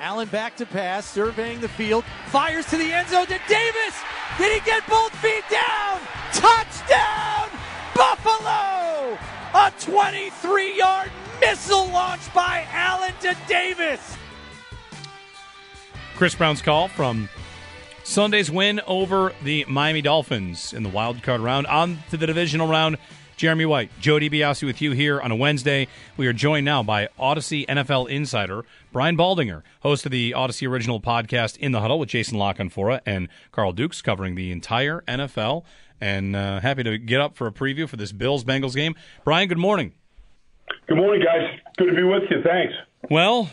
Allen back to pass, surveying the field, fires to the end zone to Davis. Did he get both feet down? Touchdown, Buffalo! A 23 yard missile launched by Allen to Davis. Chris Brown's call from Sunday's win over the Miami Dolphins in the wild card round. On to the divisional round. Jeremy White, Jody DiBiase with you here on a Wednesday. We are joined now by Audacy NFL insider Brian Baldinger, host of the Audacy original podcast In the Huddle with Jason La Canfora and Carl Dukes, covering the entire NFL. And uh, happy to get up for a preview for this Bills Bengals game. Brian, good morning. Good morning, guys. Good to be with you. Thanks. Well,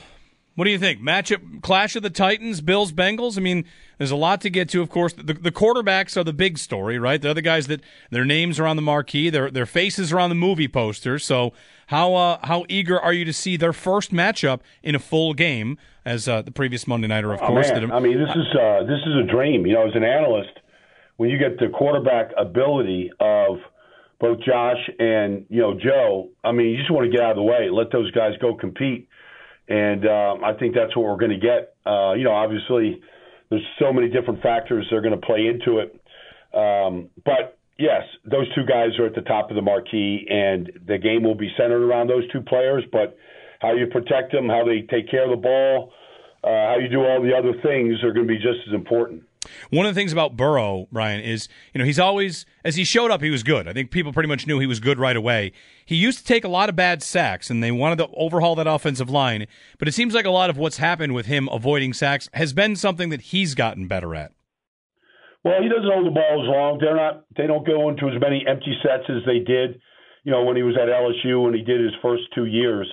what do you think? Matchup, clash of the Titans, Bills, Bengals. I mean, there's a lot to get to. Of course, the, the quarterbacks are the big story, right? The other guys that their names are on the marquee, their their faces are on the movie posters. So, how uh, how eager are you to see their first matchup in a full game? As uh, the previous Monday nighter, of oh, course. Man. I mean, this is uh, this is a dream. You know, as an analyst, when you get the quarterback ability of both Josh and you know Joe, I mean, you just want to get out of the way, let those guys go compete and um, I think that's what we're going to get. Uh, you know, obviously, there's so many different factors that are going to play into it. Um, but yes, those two guys are at the top of the marquee, and the game will be centered around those two players. But how you protect them, how they take care of the ball, uh, how you do all the other things are going to be just as important. One of the things about Burrow, Brian, is you know he's always as he showed up, he was good. I think people pretty much knew he was good right away. He used to take a lot of bad sacks, and they wanted to overhaul that offensive line. But it seems like a lot of what's happened with him avoiding sacks has been something that he's gotten better at. Well, he doesn't hold the ball as long. They're not. They don't go into as many empty sets as they did, you know, when he was at LSU and he did his first two years.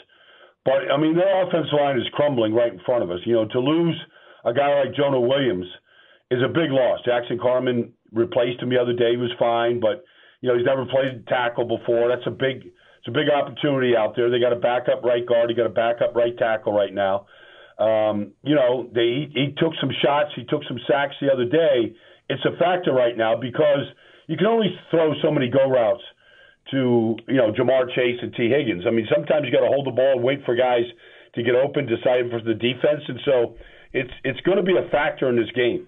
But I mean, their offensive line is crumbling right in front of us. You know, to lose a guy like Jonah Williams is a big loss. Jackson Carman replaced him the other day. He was fine, but you know he's never played tackle before. That's a big it's a big opportunity out there. They got a backup right guard. They got a backup right tackle right now. Um, you know they he took some shots. He took some sacks the other day. It's a factor right now because you can only throw so many go routes to you know Ja'Marr Chase and Tee Higgins. I mean sometimes you got to hold the ball and wait for guys to get open, decide for the defense, and so it's it's going to be a factor in this game.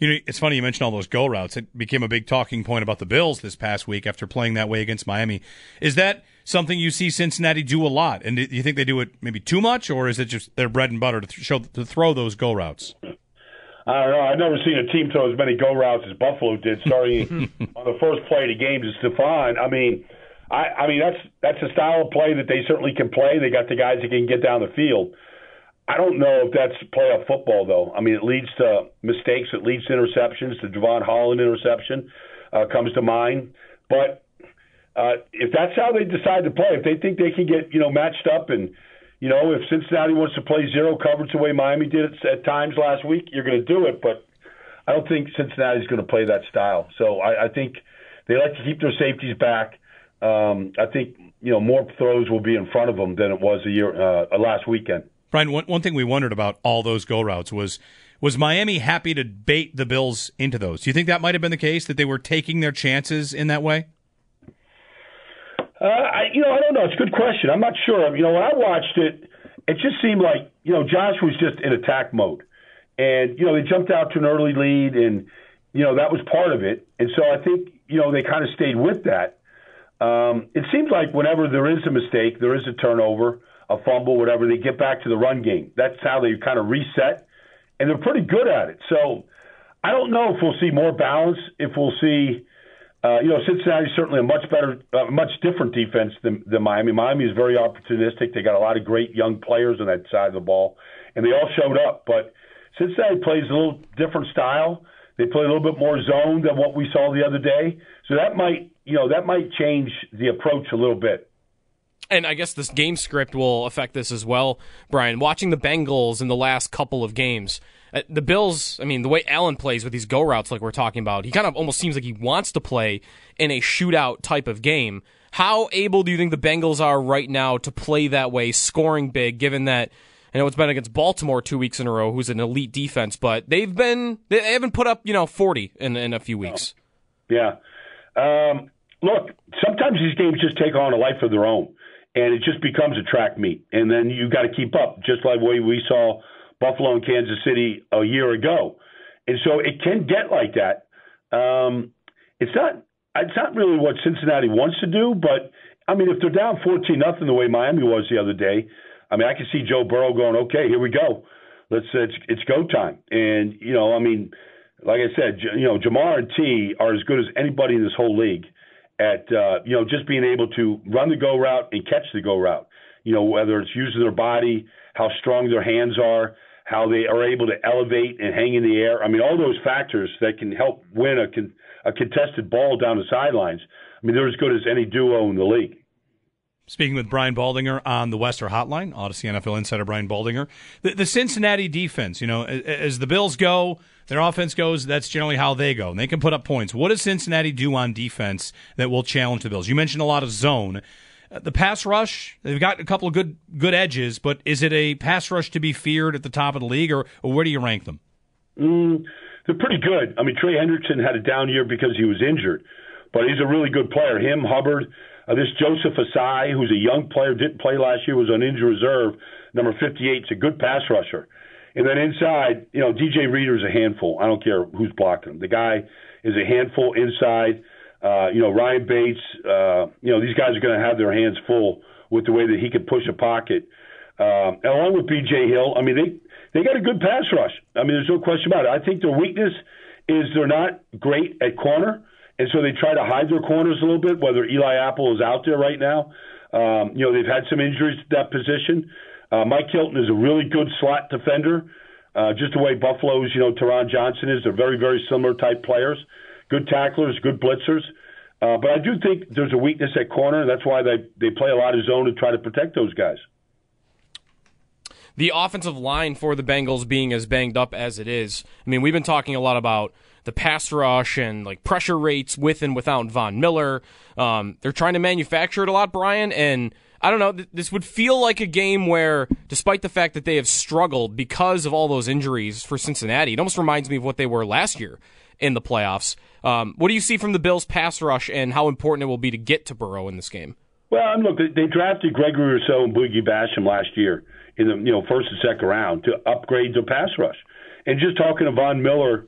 You know, it's funny you mentioned all those go routes. It became a big talking point about the Bills this past week after playing that way against Miami. Is that something you see Cincinnati do a lot? And do you think they do it maybe too much, or is it just their bread and butter to, th- show, to throw those go routes? I don't know. I've never seen a team throw as many go routes as Buffalo did, starting on the first play of the game to Stefon. I mean, I, I mean that's that's a style of play that they certainly can play. They got the guys that can get down the field. I don't know if that's playoff football, though. I mean, it leads to mistakes. It leads to interceptions. The Jevon Holland interception uh, comes to mind. But uh, if that's how they decide to play, if they think they can get you know matched up, and you know if Cincinnati wants to play zero coverage the way Miami did it at times last week, you're going to do it. But I don't think Cincinnati's going to play that style. So I, I think they like to keep their safeties back. Um, I think you know more throws will be in front of them than it was a year uh, last weekend. Brian, one, one thing we wondered about all those go routes was was Miami happy to bait the Bills into those? Do you think that might have been the case that they were taking their chances in that way? Uh, I, you know, I don't know. It's a good question. I'm not sure. You know, when I watched it, it just seemed like you know Josh was just in attack mode, and you know they jumped out to an early lead, and you know that was part of it. And so I think you know they kind of stayed with that. Um, it seems like whenever there is a mistake, there is a turnover a fumble, whatever, they get back to the run game. That's how they kind of reset, and they're pretty good at it. So I don't know if we'll see more balance, if we'll see. Uh, you know, Cincinnati's certainly a much better, uh, much different defense than, than Miami. Miami is very opportunistic. They got a lot of great young players on that side of the ball, and they all showed up. But Cincinnati plays a little different style. They play a little bit more zone than what we saw the other day. So that might, you know, that might change the approach a little bit. And I guess this game script will affect this as well, Brian. Watching the Bengals in the last couple of games, uh, the Bills, I mean, the way Allen plays with these go routes, like we're talking about, he kind of almost seems like he wants to play in a shootout type of game. How able do you think the Bengals are right now to play that way, scoring big, given that I know it's been against Baltimore two weeks in a row, who's an elite defense, but they've been they haven't put up you know forty in in a few weeks. Yeah, um, look, sometimes these games just take on a life of their own, and it just becomes a track meet, and then you got to keep up, just like way we saw Buffalo and Kansas City a year ago, and so it can get like that. Um, it's not it's not really what Cincinnati wants to do, but I mean, if they're down fourteen nothing the way Miami was the other day I mean, I can see Joe Burrow going, okay, here we go. Let's it's it's go time. And you know, I mean, like I said, you know, Ja'Marr and Tee are as good as anybody in this whole league at uh, you know just being able to run the go route and catch the go route. You know, whether it's using their body, how strong their hands are, how they are able to elevate and hang in the air. I mean, all those factors that can help win a con- a contested ball down the sidelines. I mean, they're as good as any duo in the league. Speaking with Brian Baldinger on the Wester Hotline, Audacy NFL insider Brian Baldinger. The, the, Cincinnati defense, you know, as the Bills go, their offense goes, that's generally how they go. And they can put up points. What does Cincinnati do on defense that will challenge the Bills? You mentioned a lot of zone. Uh, the pass rush, they've got a couple of good good edges, but is it a pass rush to be feared at the top of the league, or, or where do you rank them? Mm, they're pretty good. I mean, Trey Hendrickson had a down year because he was injured, but he's a really good player. Him, Hubbard, uh, this Joseph Ossai, who's a young player, didn't play last year, was on injury reserve, number 58. It's a good pass rusher. And then inside, you know, DJ Reader's a handful. I don't care who's blocking him. The guy is a handful inside. Uh, you know, Ryan Bates, uh, you know, these guys are going to have their hands full with the way that he can push a pocket. Um, along with B.J. Hill, I mean, they they got a good pass rush. I mean, there's no question about it. I think their weakness is they're not great at corner and so they try to hide their corners a little bit. Whether Eli Apple is out there right now, um, you know they've had some injuries to that position. Uh, Mike Hilton is a really good slot defender, uh, just the way Buffalo's you know Taron Johnson is. They're very very similar type players, good tacklers, good blitzers. Uh, but I do think there's a weakness at corner. and That's why they they play a lot of zone to try to protect those guys the offensive line for the Bengals being as banged up as it is. I mean, we've been talking a lot about the pass rush and like pressure rates with and without Von Miller. Um, they're trying to manufacture it a lot, Brian, and I don't know. Th- this would feel like a game where, despite the fact that they have struggled because of all those injuries for Cincinnati, it almost reminds me of what they were last year in the playoffs. Um, what do you see from the Bills' pass rush, and how important it will be to get to Burrow in this game? Well, look, they drafted Gregory Rousseau and Boogie Basham last year in the you know first and second round to upgrade their pass rush. And just talking to Von Miller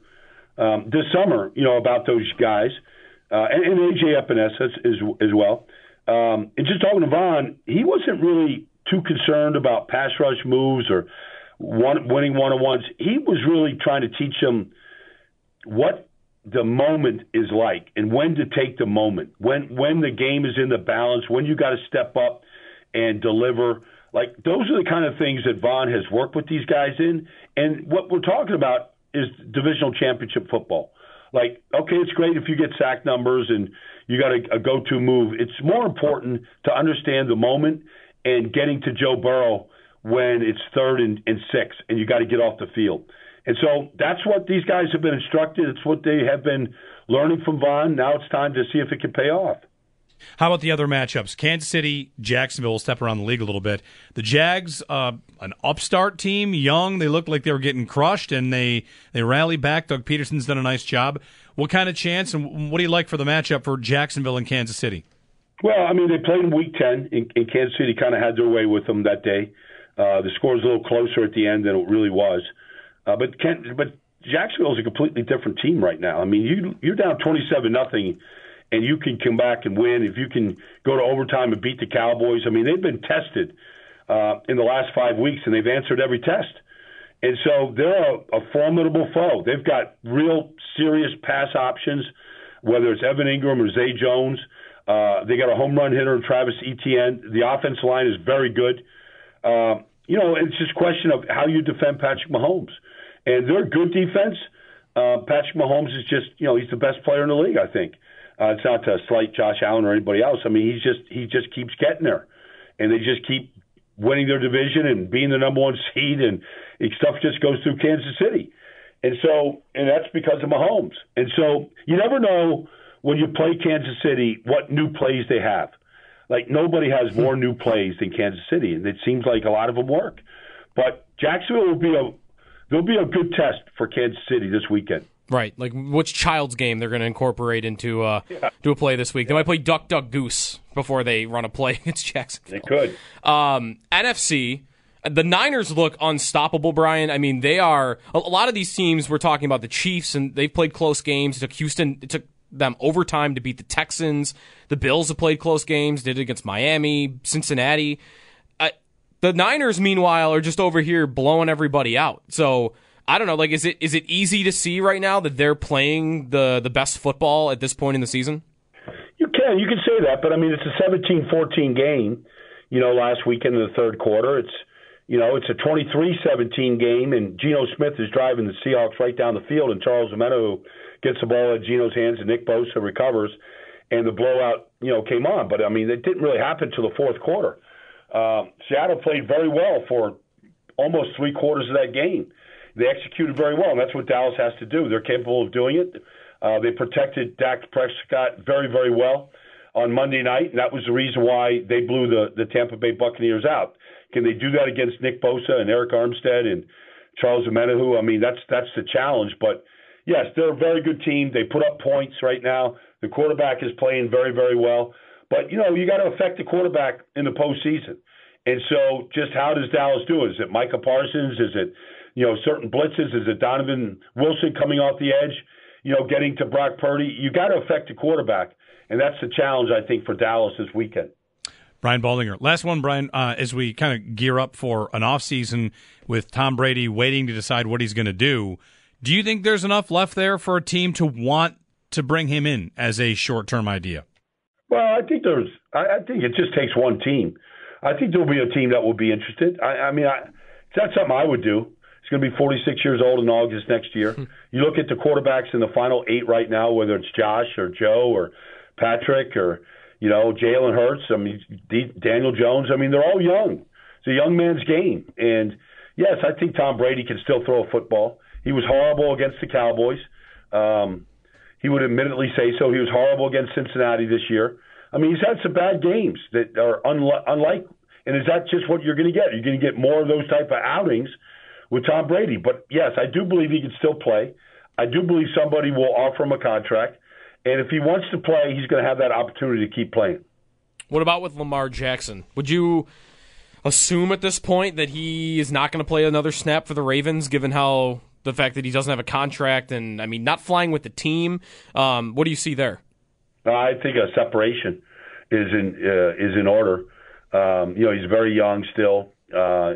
um, this summer, you know, about those guys, uh, and, and AJ Epenesa as, as, well. Um, and just talking to Von, he wasn't really too concerned about pass rush moves or one, winning one on ones. He was really trying to teach them what the moment is like and when to take the moment, when when the game is in the balance, when you got to step up and deliver. Like those are the kind of things that Von has worked with these guys in. And what we're talking about is divisional championship football. Like, okay, it's great if you get sack numbers and you got a, a go-to move. It's more important to understand the moment and getting to Joe Burrow when it's third and, and six, and you got to get off the field. And so that's what these guys have been instructed. It's what they have been learning from Von. Now it's time to see if it can pay off. How about the other matchups? Kansas City, Jacksonville. We'll step around the league a little bit. The Jags, uh, an upstart team, young. They looked like they were getting crushed, and they they rally back. Doug Pederson's done a nice job. What kind of chance, and what do you like for the matchup for Jacksonville and Kansas City? Well, I mean, they played in Week Ten, and, Kansas City kind of had their way with them that day. Uh, the score was a little closer at the end than it really was, uh, but Kent, but Jacksonville is a completely different team right now. I mean, you you're down twenty seven nothing and you can come back and win, if you can go to overtime and beat the Cowboys, I mean, they've been tested uh, in the last five weeks, and they've answered every test. And so they're a, a formidable foe. They've got real serious pass options, whether it's Evan Engram or Zay Jones. Uh, they got a home run hitter in Travis Etienne. The offense line is very good. Uh, you know, it's just a question of how you defend Patrick Mahomes. And they're good defense. Uh, Patrick Mahomes is just, you know, he's the best player in the league, I think. Uh, it's not to slight Josh Allen or anybody else. I mean, he's just he just keeps getting there, and they just keep winning their division and being the number one seed, and stuff just goes through Kansas City, and so and that's because of Mahomes. And so you never know when you play Kansas City what new plays they have. Like nobody has more new plays than Kansas City, and it seems like a lot of them work. But Jacksonville will be a there'll be a good test for Kansas City this weekend. Right, like which child's game they're going to incorporate into uh, yeah. do a play this week. They might play Duck Duck Goose before they run a play against Jacksonville. They could. Um, NFC, the Niners look unstoppable, Brian. I mean, they are a, lot of these teams. We're talking about the Chiefs, and they've played close games. It took Houston. It took them overtime to beat the Texans. The Bills have played close games. Did it against Miami, Cincinnati. Uh, the Niners, meanwhile, are just over here blowing everybody out. So I don't know. Like, is it is it easy to see right now that they're playing the the best football at this point in the season? You can you can say that, but I mean, it's a 17-14 game. You know, last weekend in the third quarter, it's you know it's a 23-17 game, and Geno Smith is driving the Seahawks right down the field, and Charles Omenihu gets the ball at Geno's hands, and Nick Bosa recovers, and the blowout you know came on. But I mean, it didn't really happen till the fourth quarter. Uh, Seattle played very well for almost three quarters of that game they executed very well, and that's what Dallas has to do. They're capable of doing it. Uh, they protected Dak Prescott very, very well on Monday night, and that was the reason why they blew the, the Tampa Bay Buccaneers out. Can they do that against Nick Bosa and Arik Armstead and Charles Omenihu? I mean, that's that's the challenge. But yes, they're a very good team. They put up points right now. The quarterback is playing very, very well. But you know, you got to affect the quarterback in the postseason. And so, just how does Dallas do it? Is it Micah Parsons? Is it you know, certain blitzes? Is it Donovan Wilson coming off the edge, you know, getting to Brock Purdy? You got to affect the quarterback, and that's the challenge I think for Dallas this weekend. Brian Baldinger. Last one, Brian, uh, as we kind of gear up for an offseason with Tom Brady waiting to decide what he's going to do, do you think there's enough left there for a team to want to bring him in as a short term idea? Well, I think there's. I, I think it just takes one team. I think there'll be a team that will be interested. I, I mean, I, it's not something I would do. He's going to be 46 years old in August next year. Hmm. you look at the quarterbacks in the final eight right now, whether it's Josh or Joe or Patrick or you know Jalen Hurts. I mean D- Daniel Jones. I mean they're all young. It's a young man's game, and yes, I think Tom Brady can still throw a football. He was horrible against the Cowboys. Um, he would admittedly say so. He was horrible against Cincinnati this year. I mean, he's had some bad games that are unlike. unlike and is that just what you're going to get? You're going to get more of those type of outings with Tom Brady. But yes, I do believe he can still play. I do believe somebody will offer him a contract. And if he wants to play, he's going to have that opportunity to keep playing. What about with Lamar Jackson? Would you assume at this point that he is not going to play another snap for the Ravens, given how the fact that he doesn't have a contract and, I mean, not flying with the team? Um, what do you see there? I think a separation is in uh, is in order. Um, you know, he's very young still. Uh,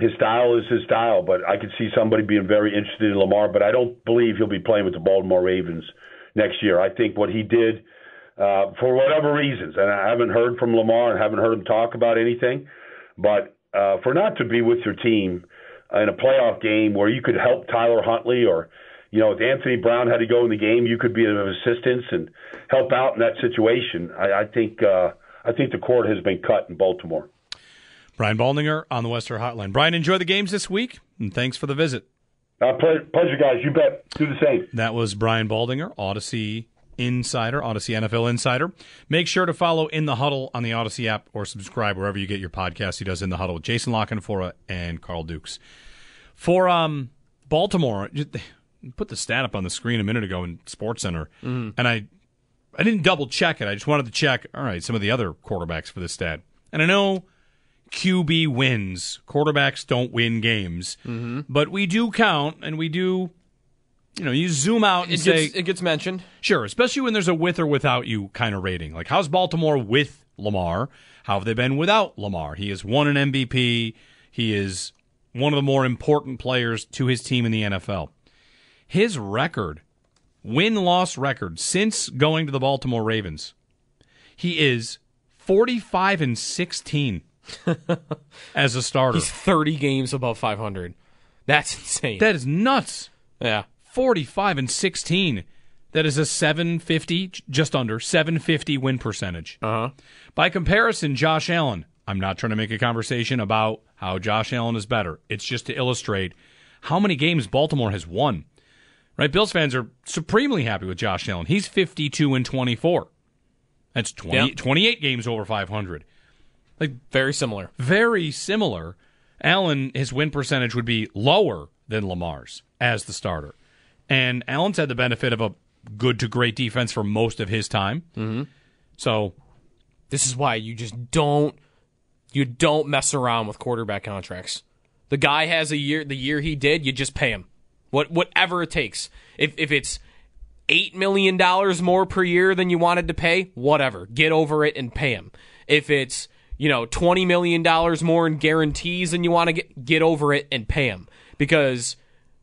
his style is his style, but I could see somebody being very interested in Lamar. But I don't believe he'll be playing with the Baltimore Ravens next year. I think what he did, uh, for whatever reasons, and I haven't heard from Lamar and haven't heard him talk about anything, but uh, for not to be with your team in a playoff game where you could help Tyler Huntley or you know, if Anthony Brown had to go in the game, you could be of assistance and help out in that situation. I, I think uh, I think the cord has been cut in Baltimore. Brian Baldinger on the Western Hotline. Brian, enjoy the games this week, and thanks for the visit. Uh, pleasure, guys. You bet. Do the same. That was Brian Baldinger, Audacy Insider, Audacy NFL Insider. Make sure to follow In the Huddle on the Audacy app or subscribe wherever you get your podcast. He does In the Huddle with Jason La Canfora and Carl Dukes. For um, Baltimore, put the stat up on the screen a minute ago in Sports Center, mm-hmm. and I I didn't double check it. I just wanted to check. All right, some of the other quarterbacks for this stat, and I know QB wins. Quarterbacks don't win games, mm-hmm. but we do count, and we do. You know, you zoom out and it say gets, it gets mentioned. Sure, especially when there's a with or without you kind of rating. Like, how's Baltimore with Lamar? How have they been without Lamar? He has won an MVP. He is one of the more important players to his team in the NFL. His record, win loss record, since going to the Baltimore Ravens, he is 45 and 16 as a starter. He's 30 games above 500. That's insane. That is nuts. yeah. 45 and 16. That is a 750, just under 750 win percentage. Uh huh. By comparison, Josh Allen, I'm not trying to make a conversation about how Josh Allen is better. It's just to illustrate how many games Baltimore has won. Right? Bills fans are supremely happy with Josh Allen. He's 52 and 24. That's 20, Yeah. 28 games over 500. Like very similar. Very similar. Allen, his win percentage would be lower than Lamar's as the starter. And Allen's had the benefit of a good to great defense for most of his time. Mm-hmm. So This is why you just don't you don't mess around with quarterback contracts. The guy has a year the year he did, you just pay him. What whatever it takes. If if it's eight million dollars more per year than you wanted to pay, whatever. Get over it and pay him. If it's you know twenty million dollars more in guarantees than you want to get, get over it and pay him. Because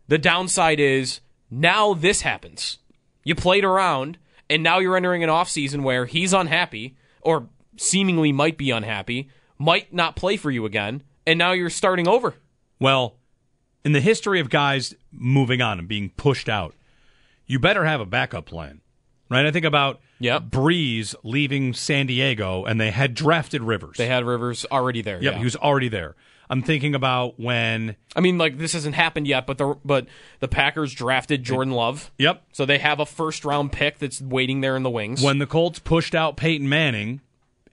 the downside is now this happens. You played around, and now you're entering an offseason where he's unhappy, or seemingly might be unhappy, might not play for you again, and now you're starting over. Well, in the history of guys moving on and being pushed out, you better have a backup plan. Right? I think about Yep. Brees leaving San Diego and they had drafted Rivers. They had Rivers already there. Yep, yeah. he was already there. I'm thinking about when I mean, like this hasn't happened yet, but the but the Packers drafted Jordan Love, Yep. so they have a first round pick that's waiting there in the wings. When the Colts pushed out Peyton Manning,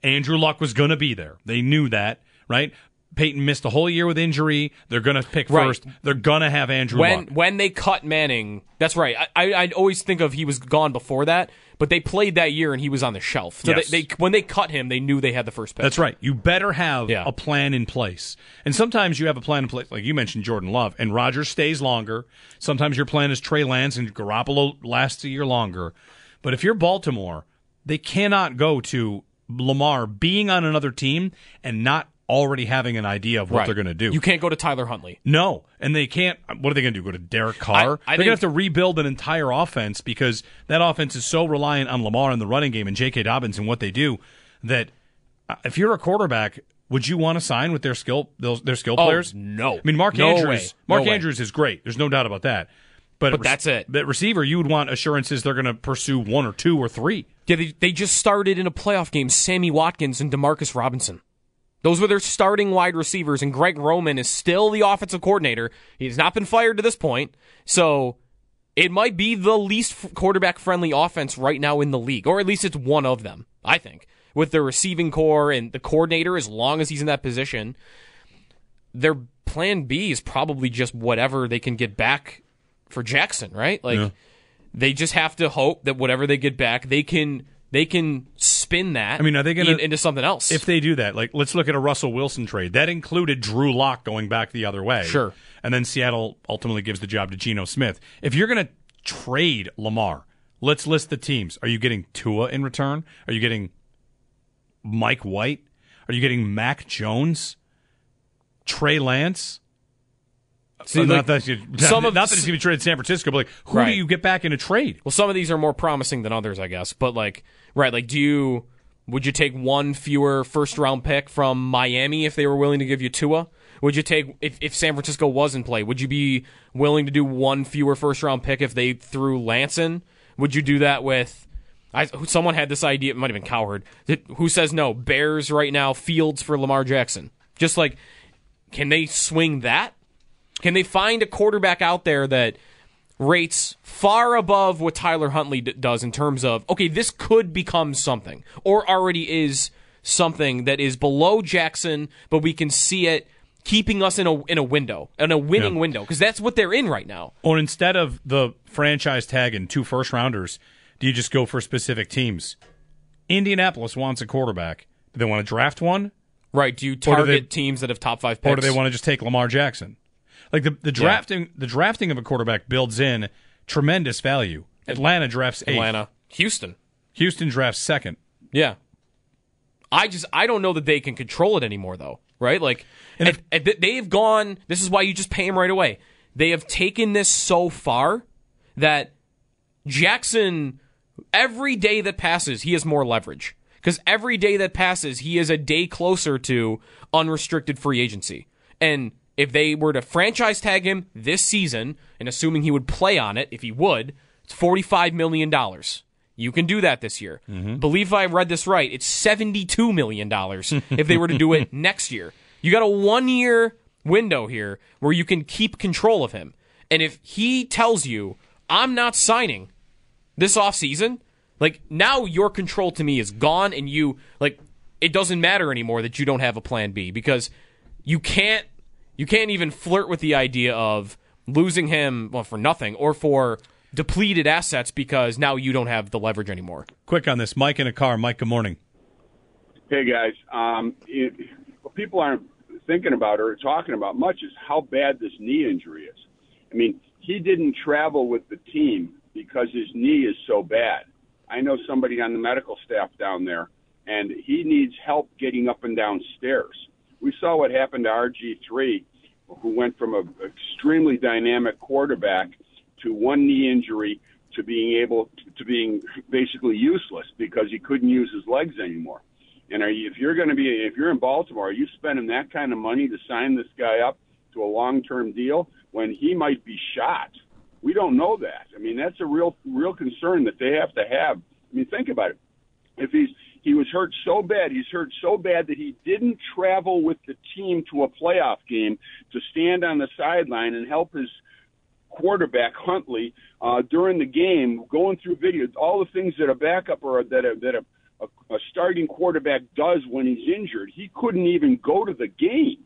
Andrew Luck was going to be there. They knew that, right? Peyton missed a whole year with injury. They're going to pick Right. first. They're going to have Andrew when Luck. when they cut Manning, that's right. I, I I'd always think of he was gone before that, but they played that year and he was on the shelf. So Yes. they, they when they cut him, they knew they had the first pick. That's right. You better have Yeah. a plan in place. And sometimes you have a plan in place, like you mentioned Jordan Love, and Rodgers stays longer. Sometimes your plan is Trey Lance and Garoppolo lasts a year longer. But if you're Baltimore, they cannot go to Lamar being on another team and not already having an idea of what Right. they're going to do. You can't go to Tyler Huntley. No, and they can't. What are they going to do? Go to Derek Carr? I They're going to have to rebuild an entire offense because that offense is so reliant on Lamar and the running game and J.K. Dobbins and what they do that uh, if you're a quarterback, would you want to sign with their skill those, their skill Oh, players? no. I mean, Mark No Andrews. way. Mark No way. Andrews is great. There's no doubt about that. But, But that's it. That receiver, you would want assurances they're going to pursue one or two or three. Yeah, they, they just started in a playoff game. Sammy Watkins and Demarcus Robinson. Those were their starting wide receivers, and Greg Roman is still the offensive coordinator. He's not been fired to this point, so it might be the least quarterback friendly offense right now in the league, or at least it's one of them. I think with the receiving core and the coordinator, as long as he's in that position, their plan B is probably just whatever they can get back for Jackson, right? Like Yeah. they just have to hope that whatever they get back, they can they can spin that. I mean, are they gonna- in- into something else? If they do that, like let's look at a Russell Wilson trade. That included Drew Lock going back the other way. Sure. And then Seattle ultimately gives the job to Geno Smith. If you're going to trade Lamar, let's list the teams. Are you getting Tua in return? Are you getting Mike White? Are you getting Mac Jones? Trey Lance? See, Uh, like, not that, you, not, some of- not that he's going to be traded to San Francisco, but like, who Right. do you get back in a trade? well, some of these are more promising than others, I guess. But like, right? Like, do you would you take one fewer first round pick from Miami if they were willing to give you Tua? Would you take if, if San Francisco was in play? Would you be willing to do one fewer first round pick if they threw Lance in? Would you do that with? I, someone had this idea. It might have been Cowherd. that- Who says no? Bears right now. Fields for Lamar Jackson. Just like, can they swing that? Can they find a quarterback out there that rates far above what Tyler Huntley d- does in terms of okay, this could become something or already is something that is below Jackson, but we can see it keeping us in a in a window, in a winning Yeah. window because that's what they're in right now. Or instead of the franchise tag and two first rounders, do you just go for specific teams? Indianapolis wants a quarterback. Do they want to draft one? Right? Do you do they- target teams that have top five picks? or do they want to just take Lamar Jackson? Like the, the drafting the drafting of a quarterback builds in tremendous value. Atlanta drafts eighth. Atlanta, Houston? Houston drafts second. Yeah. I just I don't know that they can control it anymore though, right? Like if, they've gone this is why you just pay him right away. They have taken this so far that Jackson every day that passes, he has more leverage. Cuz every day that passes, he is a day closer to unrestricted free agency. And if they were to franchise tag him this season, and assuming he would play on it, if he would, it's $45 million. You can do that this year. Mm-hmm. Believe if I read this right, it's $72 million if they were to do it next year. You got a one year window here where you can keep control of him. And if he tells you, I'm not signing this offseason, like now your control to me is gone and you, like, it doesn't matter anymore that you don't have a plan B because you can't you can't even flirt with the idea of losing him well for nothing or for depleted assets because now you don't have the leverage anymore. Quick on this, Mike in a car. Mike, good morning. Hey guys, um, it, what people aren't thinking about or talking about much is how bad this knee injury is. I mean, he didn't travel with the team because his knee is so bad. I know somebody on the medical staff down there, and he needs help getting up and down stairs. We saw what happened to RG3, who went from an extremely dynamic quarterback to one knee injury to being able to, being basically useless because he couldn't use his legs anymore. And are you, if you're going to be, if you're in Baltimore, are you spending that kind of money to sign this guy up to a long-term deal when he might be shot? We don't know that. I mean, that's a real, real concern that they have to have. I mean, think about it. If he's he was hurt so bad, he's hurt so bad that he didn't travel with the team to a playoff game to stand on the sideline and help his quarterback Huntley uh, during the game, going through videos, all the things that a backup or that a, that a, a, a starting quarterback does when he's injured. He couldn't even go to the game.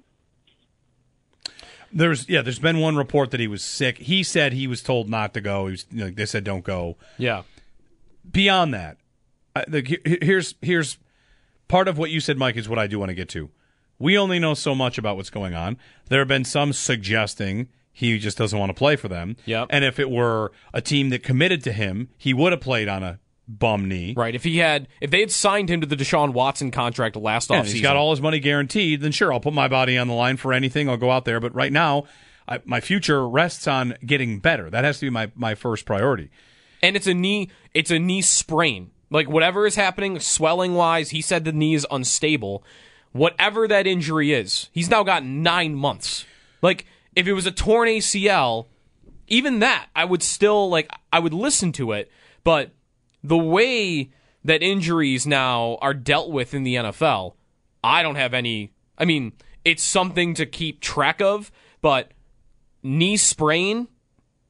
There's yeah, there's been one report that he was sick. He said he was told not to go. He was you know, they said don't go. Yeah. Beyond that, I, the, here's here's part of what you said, Mike, is what I do want to get to. We only know so much about what's going on. There have been some suggesting he just doesn't want to play for them. Yep. And if it were a team that committed to him, he would have played on a bum knee. Right. If he had, if they had signed him to the Deshaun Watson contract last offseason, he's got all his money guaranteed. Then sure, I'll put my body on the line for anything. I'll go out there. But right now, I, my future rests on getting better. That has to be my my first priority. And it's a knee. It's a knee sprain. Like whatever is happening, swelling wise, he said the knee is unstable. Whatever that injury is, he's now got nine months. Like if it was a torn ACL, even that I would still like. I would listen to it, but the way that injuries now are dealt with in the NFL, I don't have any. I mean, it's something to keep track of, but knee sprain,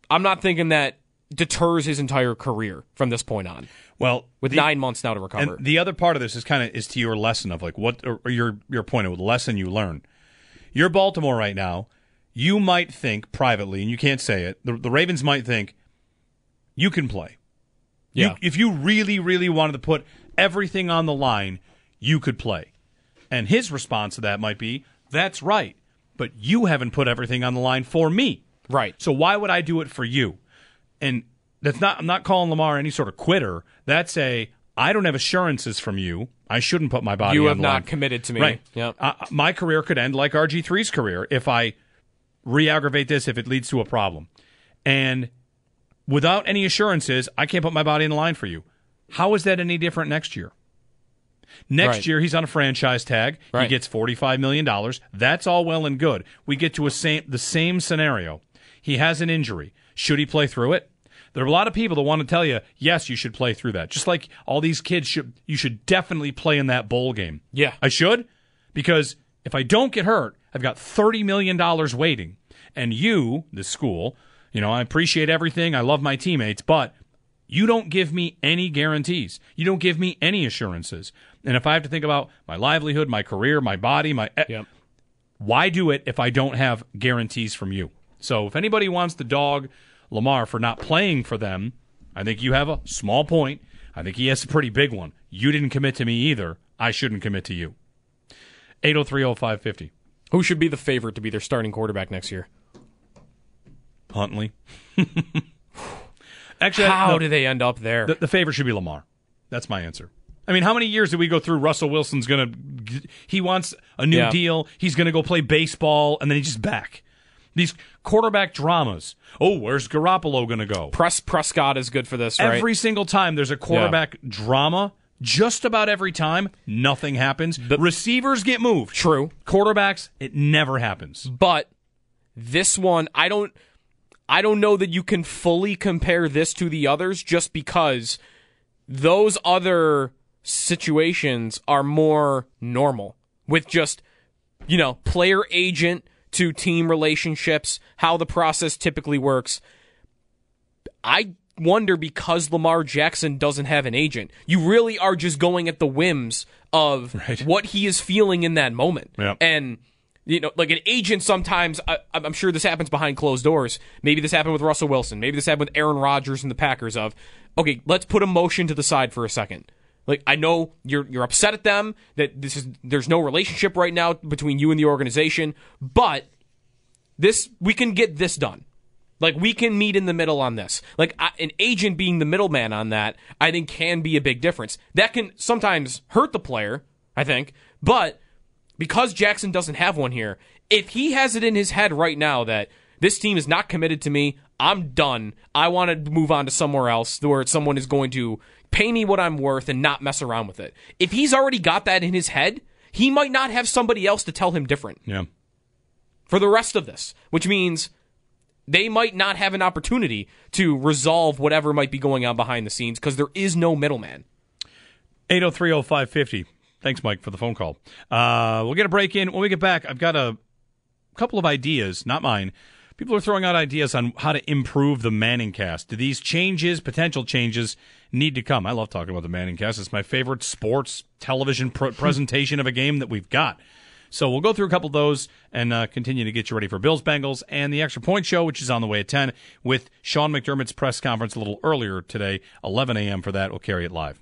I'm not thinking that deters his entire career from this point on. Well, with the, nine months now to recover. And the other part of this is kind of is to your lesson of like what or your your point of the lesson you learn. You're Baltimore right now. You might think privately, and you can't say it. The, the Ravens might think you can play. Yeah. You, if you really, really wanted to put everything on the line, you could play. And his response to that might be, "That's right, but you haven't put everything on the line for me." Right. So why would I do it for you? And that's not. I'm not calling Lamar any sort of quitter. That's a. I don't have assurances from you. I shouldn't put my body. In the line. You have not line. committed to me. Right. Yep. Uh, my career could end like RG 3s career if I re-aggravate this if it leads to a problem. And without any assurances, I can't put my body in the line for you. How is that any different next year? Next right. year, he's on a franchise tag. Right. He gets $45 million. That's all well and good. We get to a same, the same scenario. He has an injury. Should he play through it? There are a lot of people that want to tell you, yes, you should play through that. Just like all these kids should, you should definitely play in that bowl game. Yeah. I should because if I don't get hurt, I've got $30 million waiting. And you, the school, you know, I appreciate everything. I love my teammates, but you don't give me any guarantees. You don't give me any assurances. And if I have to think about my livelihood, my career, my body, my eh, yep. why do it if I don't have guarantees from you? So if anybody wants the dog Lamar for not playing for them, I think you have a small point. I think he has a pretty big one. You didn't commit to me either. I shouldn't commit to you. 8030550. Who should be the favorite to be their starting quarterback next year? Huntley. Actually, how no, do they end up there? The, the favorite should be Lamar. That's my answer. I mean, how many years did we go through? Russell Wilson's gonna, he wants a new Yeah. deal. He's gonna go play baseball, and then he's just back. These quarterback dramas. Oh, where's Garoppolo gonna go? Press Prescott is good for this, right? Every single time there's a quarterback drama, just about every time, nothing happens. Receivers get moved. True. Quarterbacks, it never happens. But this one, I don't I don't know that you can fully compare this to the others just because those other situations are more normal with just you know, player agent to team relationships, how the process typically works. I wonder because Lamar Jackson doesn't have an agent. You really are just going at the whims of Right. what he is feeling in that moment. Yep. And you know, like an agent sometimes I, I'm sure this happens behind closed doors. Maybe this happened with Russell Wilson. Maybe this happened with Aaron Rodgers and the Packers of, okay, let's put emotion to the side for a second. Like I know you're you're upset at them that this is there's no relationship right now between you and the organization, but this we can get this done. Like we can meet in the middle on this. Like I, an agent being the middleman on that, I think can be a big difference. That can sometimes hurt the player, I think, but because Jackson doesn't have one here, if he has it in his head right now that this team is not committed to me, I'm done. I want to move on to somewhere else where someone is going to pay me what I'm worth and not mess around with it. If he's already got that in his head, he might not have somebody else to tell him different Yeah. for the rest of this, which means they might not have an opportunity to resolve whatever might be going on behind the scenes because there is no middleman. 8030550. Thanks, Mike, for the phone call. Uh, we'll get a break in. When we get back, I've got a couple of ideas, not mine. People are throwing out ideas on how to improve the Manning cast. Do these changes, potential changes, need to come? I love talking about the Manning cast. It's my favorite sports television pr- presentation of a game that we've got. So we'll go through a couple of those and uh, continue to get you ready for Bills Bengals and the Extra Point Show, which is on the way at 10 with Sean McDermott's press conference a little earlier today, 11 a.m. for that. We'll carry it live.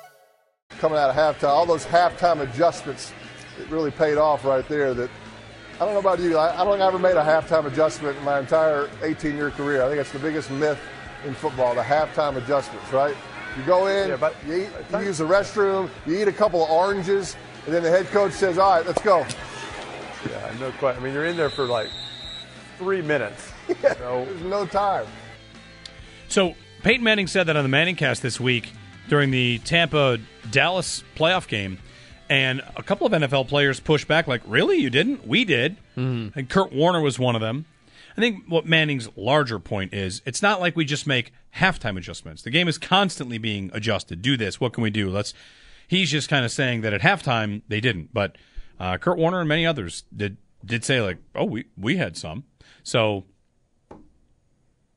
Coming out of halftime, all those halftime adjustments, it really paid off right there. That I don't know about you, I, I don't think I ever made a halftime adjustment in my entire 18-year career. I think it's the biggest myth in football, the halftime adjustments, right? You go in, Yeah, but- you, eat, you use the restroom, you eat a couple of oranges, and then the head coach says, "All right, let's go." Yeah, no question. I mean, you're in there for like three minutes. So There's no time. So Peyton Manning said that on the Manning cast this week during the Tampa Dallas playoff game, and a couple of NFL players pushed back, like, "Really, you didn't? We did." Mm-hmm. And Kurt Warner was one of them. I think what Manning's larger point is, it's not like we just make halftime adjustments. The game is constantly being adjusted. Do this. What can we do? Let's. He's just kind of saying that at halftime they didn't, but uh, Kurt Warner and many others did did say like, "Oh, we we had some." So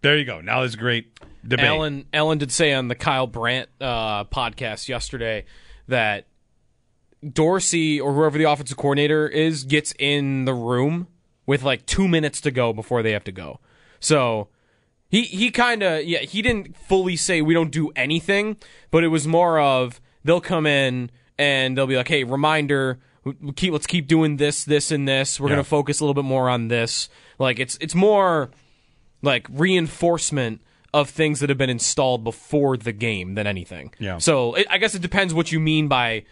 there you go. Now there's a great debate. Allen Allen did say on the Kyle Brandt uh, podcast yesterday that Dorsey or whoever the offensive coordinator is gets in the room with like two minutes to go before they have to go. So he he kind of yeah he didn't fully say we don't do anything, but it was more of they'll come in and they'll be like, hey, reminder, keep let's keep doing this, this, and this. We're Yeah. gonna focus a little bit more on this. Like it's it's more like reinforcement of things that have been installed before the game than anything. Yeah. So it, I guess it depends what you mean by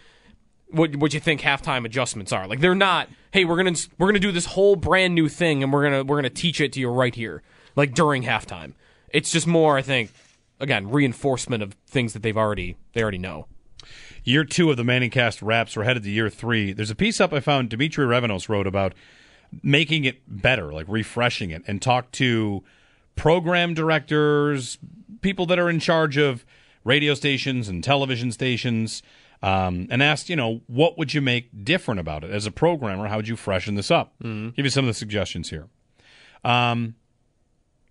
what what you think halftime adjustments are. Like they're not, hey, we're gonna we're gonna do this whole brand new thing and we're gonna we're gonna teach it to you right here, like during halftime. It's just more, I think, again, reinforcement of things that they've already they already know. Year two of the Manning Cast wraps. We're headed to year three. There's a piece up I found Dimitri Revenos wrote about making it better, like refreshing it, and talk to program directors, people that are in charge of radio stations and television stations, um, and asked, you know, what would you make different about it as a programmer? How would you freshen this up? Give you some of the suggestions here. Um,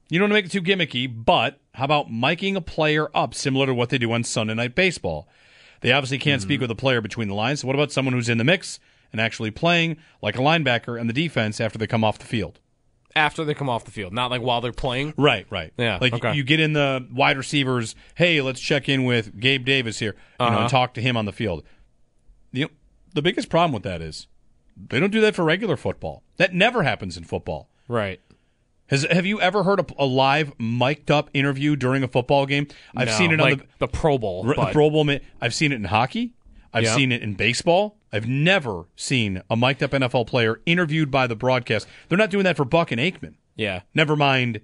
you don't want to make it too gimmicky, but how about miking a player up similar to what they do on Sunday Night Baseball? They obviously can't speak with a player between the lines. So what about someone who's in the mix and actually playing like a linebacker in the defense after they come off the field? After they come off the field, not like while they're playing. Right, right. Yeah, Like okay. you get in the wide receivers, hey, let's check in with Gabe Davis here, you know, Uh-huh. and talk to him on the field. You know, the biggest problem with that is they don't do that for regular football. That never happens in football. Right. Has have you ever heard a, a live mic'd up interview during a football game? I've No, seen it on like the the Pro Bowl. But- the Pro Bowl. I've seen it in hockey. I've Yeah. seen it in baseball. I've never seen a mic'd up NFL player interviewed by the broadcast. They're not doing that for Buck and Aikman. yeah. Never mind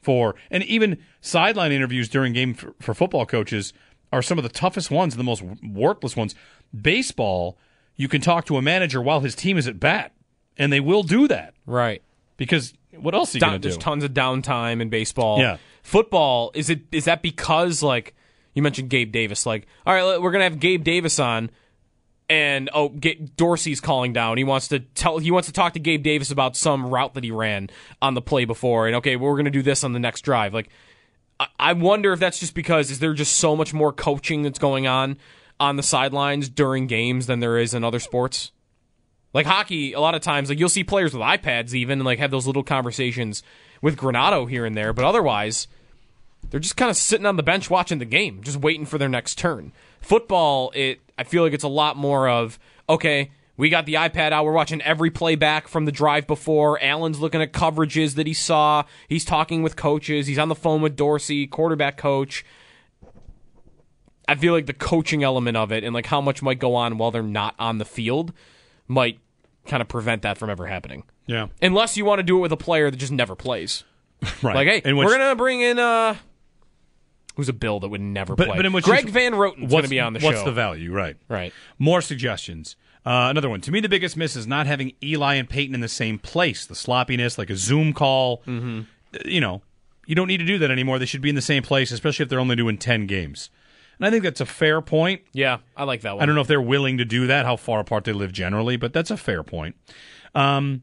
for and even sideline interviews during game for, for football coaches are some of the toughest ones and the most worthless ones. Baseball, you can talk to a manager while his team is at bat, and they will do that Right. because what else are you going to there's tons of downtime in baseball. Yeah. Football is it is that because like you mentioned Gabe Davis. Like all right we're gonna have Gabe Davis on and oh Ga- Dorsey's calling down. He wants to tell he wants to talk to Gabe Davis about some route that he ran on the play before and okay we're gonna do this on the next drive. Like I, I wonder if that's just because is there just so much more coaching that's going on on the sidelines during games than there is in other sports. Like hockey, a lot of times, like you'll see players with iPads even and like have those little conversations with Granato here and there, but otherwise, they're just kind of sitting on the bench watching the game, just waiting for their next turn. Football, it I feel like it's a lot more of okay, we got the iPad out, we're watching every play back from the drive before. Allen's looking at coverages that he saw. He's talking with coaches. He's on the phone with Dorsey, quarterback coach. I feel like the coaching element of it and like how much might go on while they're not on the field might kind of prevent that from ever happening. yeah, Unless you want to do it with a player that just never plays. right. Like, hey, which- we're gonna bring in uh who's a bill that would never But- play. but in which Greg Van Roten's what's gonna be on the what's show. What's the value? Right. right. More suggestions. Uh, another one. To me, the biggest miss is not having Eli and Peyton in the same place. The sloppiness, like a Zoom call. Mm-hmm. You know, you don't need to do that anymore. They should be in the same place, especially if they're only doing 10 games. And I think that's a fair point. Yeah, I like that one. I don't know if they're willing to do that, how far apart they live generally, but that's a fair point. Um,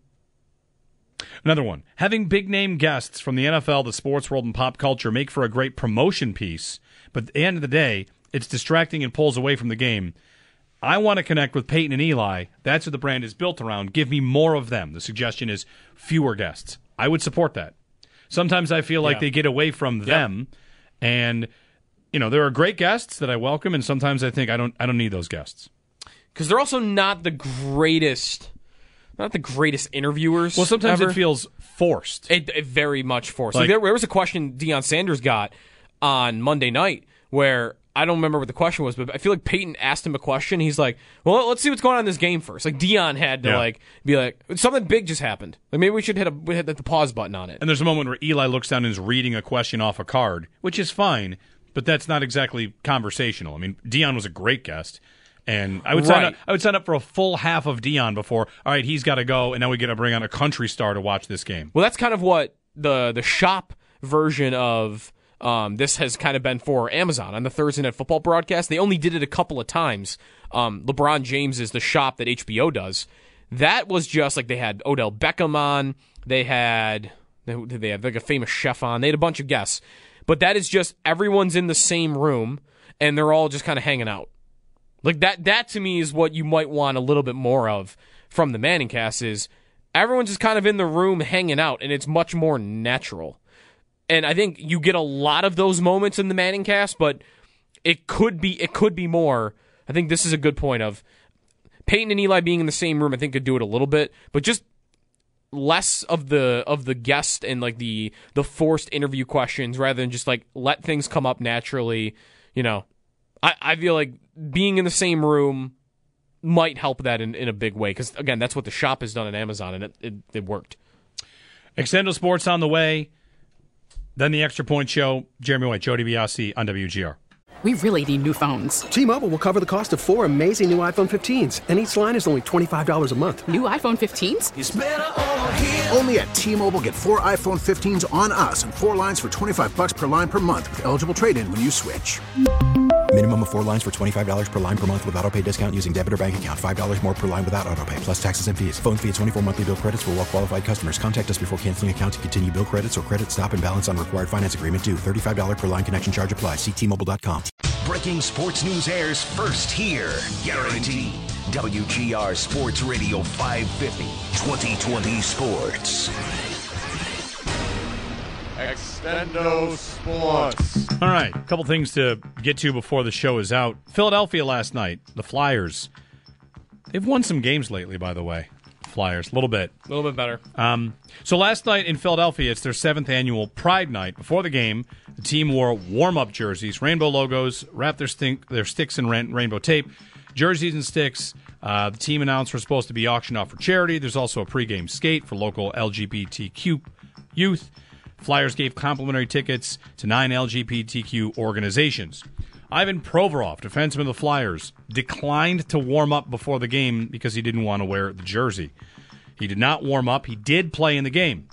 another one. Having big name guests from the NFL, the sports world, and pop culture make for a great promotion piece, but at the end of the day, it's distracting and pulls away from the game. I want to connect with Peyton and Eli. That's what the brand is built around. Give me more of them. The suggestion is fewer guests. I would support that. Sometimes I feel like Yeah. they get away from them, and you know there are great guests that I welcome, and sometimes I think I don't I don't need those guests. because they're also not the greatest, not the greatest interviewers. Well, sometimes ever. it feels forced. It, it very much forced. Like- Like, there, there was a question Deion Sanders got on Monday night where I don't remember what the question was, but I feel like Peyton asked him a question. He's like, "Well, let's see what's going on in this game first. Like Deion had to Yeah. like be like something big just happened. Like maybe we should hit a hit the pause button on it. And there's a moment where Eli looks down and is reading a question off a card, which is fine, but that's not exactly conversational. I mean, Deion was a great guest, and I would sign Right. up. I would sign up for a full half of Deion before. All right, he's got to go, and now we got to bring on a country star to watch this game. Well, that's kind of what the the shop version of um, this has kind of been for Amazon on the Thursday Night Football broadcast. They only did it a couple of times. Um, LeBron James is the shop that HBO does. That was just like they had Odell Beckham on. They had did they have like a famous chef on. They had a bunch of guests, but that is just everyone's in the same room and they're all just kind of hanging out. Like that that to me is what you might want a little bit more of from the Manning cast is everyone's just kind of in the room hanging out and it's much more natural. and I think you get a lot of those moments in the Manning cast, but it could be it could be more. I think this is a good point of Peyton and Eli being in the same room. I think could do it a little bit, but just less of the of the guest and like the the forced interview questions rather than just like let things come up naturally. You know, I I feel like being in the same room might help that in, in a big way because again that's what the shop has done at Amazon and it, it, it worked. Extendo Sports on the way. Then the Extra Point Show. Jeremy White, Joe DiBiase on WGR. We really need new phones. T-Mobile will cover the cost of four amazing new iPhone 15s, and each line is only $25 a month. New iPhone 15s? Only at T-Mobile get four iPhone 15s on us and four lines for 25 bucks per line per month with eligible trade-in when you switch. Minimum of four lines for $25 per line per month with auto pay discount using debit or bank account. $5 more per line without auto pay, plus taxes and fees. Phone fee at 24 monthly bill credits for well qualified customers. Contact us before canceling account to continue bill credits or credit stop and balance on required finance agreement due. $35 per line connection charge applies. Ctmobile.com. Breaking sports news airs first here. Guaranteed. WGR Sports Radio 550. 2020 Sports. Extendo Sports. All right, a couple things to get to before the show is out. Philadelphia last night, the Flyers. They've won some games lately, by the way. Flyers, a little bit. A little bit better. Um, so last night in Philadelphia, it's their seventh annual Pride Night. Before the game, the team wore warm-up jerseys, rainbow logos, wrapped their, stink, their sticks in rain, rainbow tape, jerseys and sticks. Uh, the team announced were supposed to be auctioned off for charity. There's also a pregame skate for local LGBTQ youth. Flyers gave complimentary tickets to nine LGBTQ organizations. Ivan Provorov, defenseman of the Flyers, declined to warm up before the game because he didn't want to wear the jersey. He did not warm up. He did play in the game.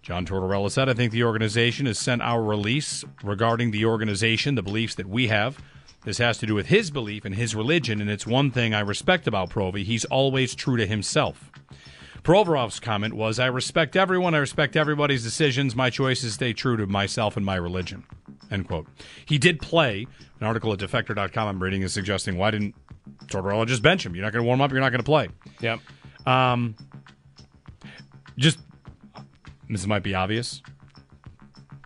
John Tortorella said, I think the organization has sent our release regarding the organization, the beliefs that we have. This has to do with his belief and his religion, and it's one thing I respect about Provi. He's always true to himself. Provorov's comment was, I respect everyone. I respect everybody's decisions. My choice choices stay true to myself and my religion. End quote. He did play. An article at defector.com I'm reading is suggesting, why didn't Tortorella just bench him? You're not going to warm up. You're not going to play. Yep. Um, just, this might be obvious.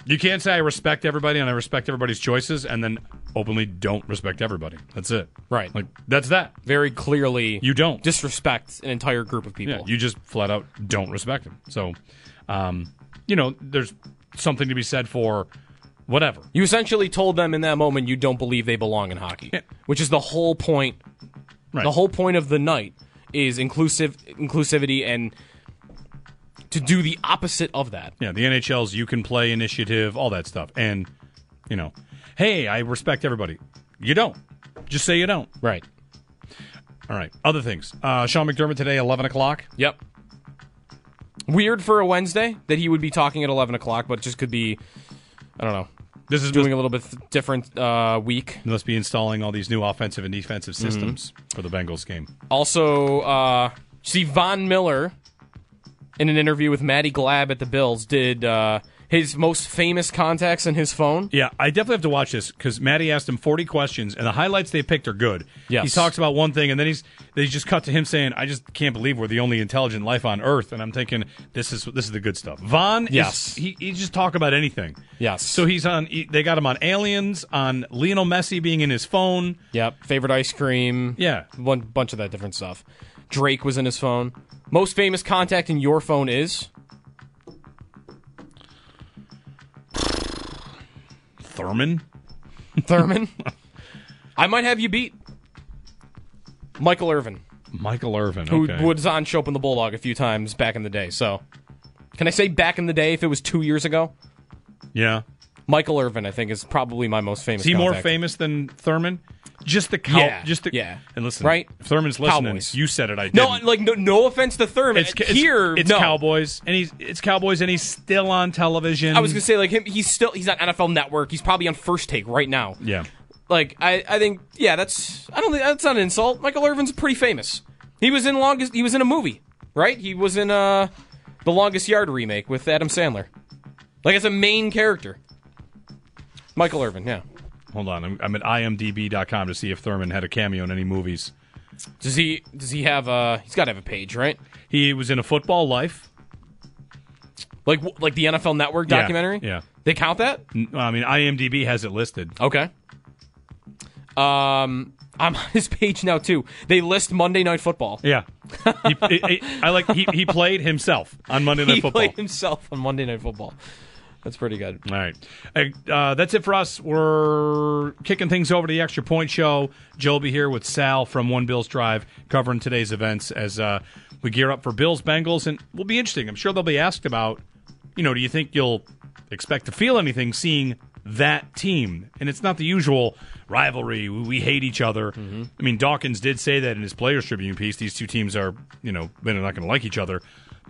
You can't say I respect everybody and I respect everybody's choices and then openly don't respect everybody. That's it. Right. Like, that's that. Very clearly, You don't. disrespect an entire group of people. Yeah, you just flat out don't respect them. So, um, you know, there's something to be said for whatever. You essentially told them in that moment you don't believe they belong in hockey, Yeah. which is the whole point. Right. The whole point of the night is inclusive inclusivity and to do the opposite of that. Yeah, the NHL's you can play initiative, all that stuff. And, you know, hey, I respect everybody. You don't. Just say you don't. Right. All right. Other things. Uh, Sean McDermott today, 11 o'clock. Yep. Weird for a Wednesday that he would be talking at eleven o'clock, but just could be, I don't know, This is doing a little bit different uh, week. Must be installing all these new offensive and defensive Mm-hmm. systems for the Bengals game. Also, uh, see Von Miller in an interview with Maddy Glab at the Bills did uh, his most famous contacts in his phone. Yeah, I definitely have to watch this because Maddy asked him 40 questions, and the highlights they picked are good. Yes. He talks about one thing, and then he's they just cut to him saying, "I just can't believe we're the only intelligent life on Earth." And I'm thinking, this is this is the good stuff. Von, is- Yes. he he just talk about anything. Yes. So he's on. He, they got him on aliens, on Lionel Messi being in his phone. Yep. Favorite ice cream. Yeah. One bunch of that different stuff. Drake was in his phone. Most famous contact in your phone is Thurman. Thurman. I might have you beat. Michael Irvin, Michael Irvin. who Okay. was on Schopp and the Bulldog a few times back in the day. So, can I say back in the day if it was two years ago? yeah. Michael Irvin, I think, is probably my most famous. Is he more contact. famous than Thurman? Just the cow. Yeah, Just the, yeah. And listen, Right? If Thurman's listening. Cowboys. You said it. I No, didn't. like no, no offense to Thurman. it's, it's here. It's no. Cowboys, and he's it's Cowboys, and he's still on television. I was gonna say like him. He's still he's on NFL Network. He's probably on First Take right now. yeah. Like I, I think yeah, that's I don't think that's not an insult. Michael Irvin's pretty famous. He was in longest. He was in a movie, right? He was in uh the Longest Yard remake with Adam Sandler, like as a main character. Michael Irvin, yeah. Hold on, I'm, I'm at imdb.com to see if Thurman had a cameo in any movies. Does he does he have a? he's got to have a page, right? He was in a Football Life Like like the NFL Network Yeah, documentary. Yeah, They count that? I mean, IMDb has it listed. Okay. Um, I'm on his page now too. They list Monday Night Football. Yeah, he, he, I like he, he played himself on Monday Night he Football. played himself on Monday Night Football. That's pretty good. All right, uh, that's it for us. We're kicking things over to the Extra Point Show. Joe will be here with Sal from One Bills Drive covering today's events as uh, we gear up for Bills Bengals, and will be interesting. I'm sure they'll be asked about. You know, do you think you'll expect to feel anything seeing that team? And it's not the usual rivalry. We hate each other. Mm-hmm. I mean, Dawkins did say that in his Players Tribune piece. These two teams are, you know, they're not going to like each other.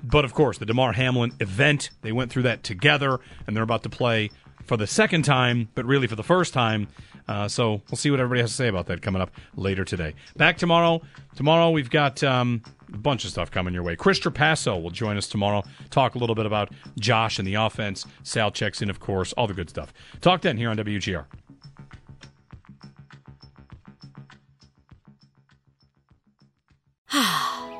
But of course, the Damar Hamlin event, they went through that together, and they're about to play for the second time, but really for the first time. Uh, so we'll see what everybody has to say about that coming up later today. Back tomorrow. Tomorrow we've got um, a bunch of stuff coming your way. Chris Trapasso will join us tomorrow. Talk a little bit about Josh and the offense. Sal checks in, of course, all the good stuff. Talk then here on WGR.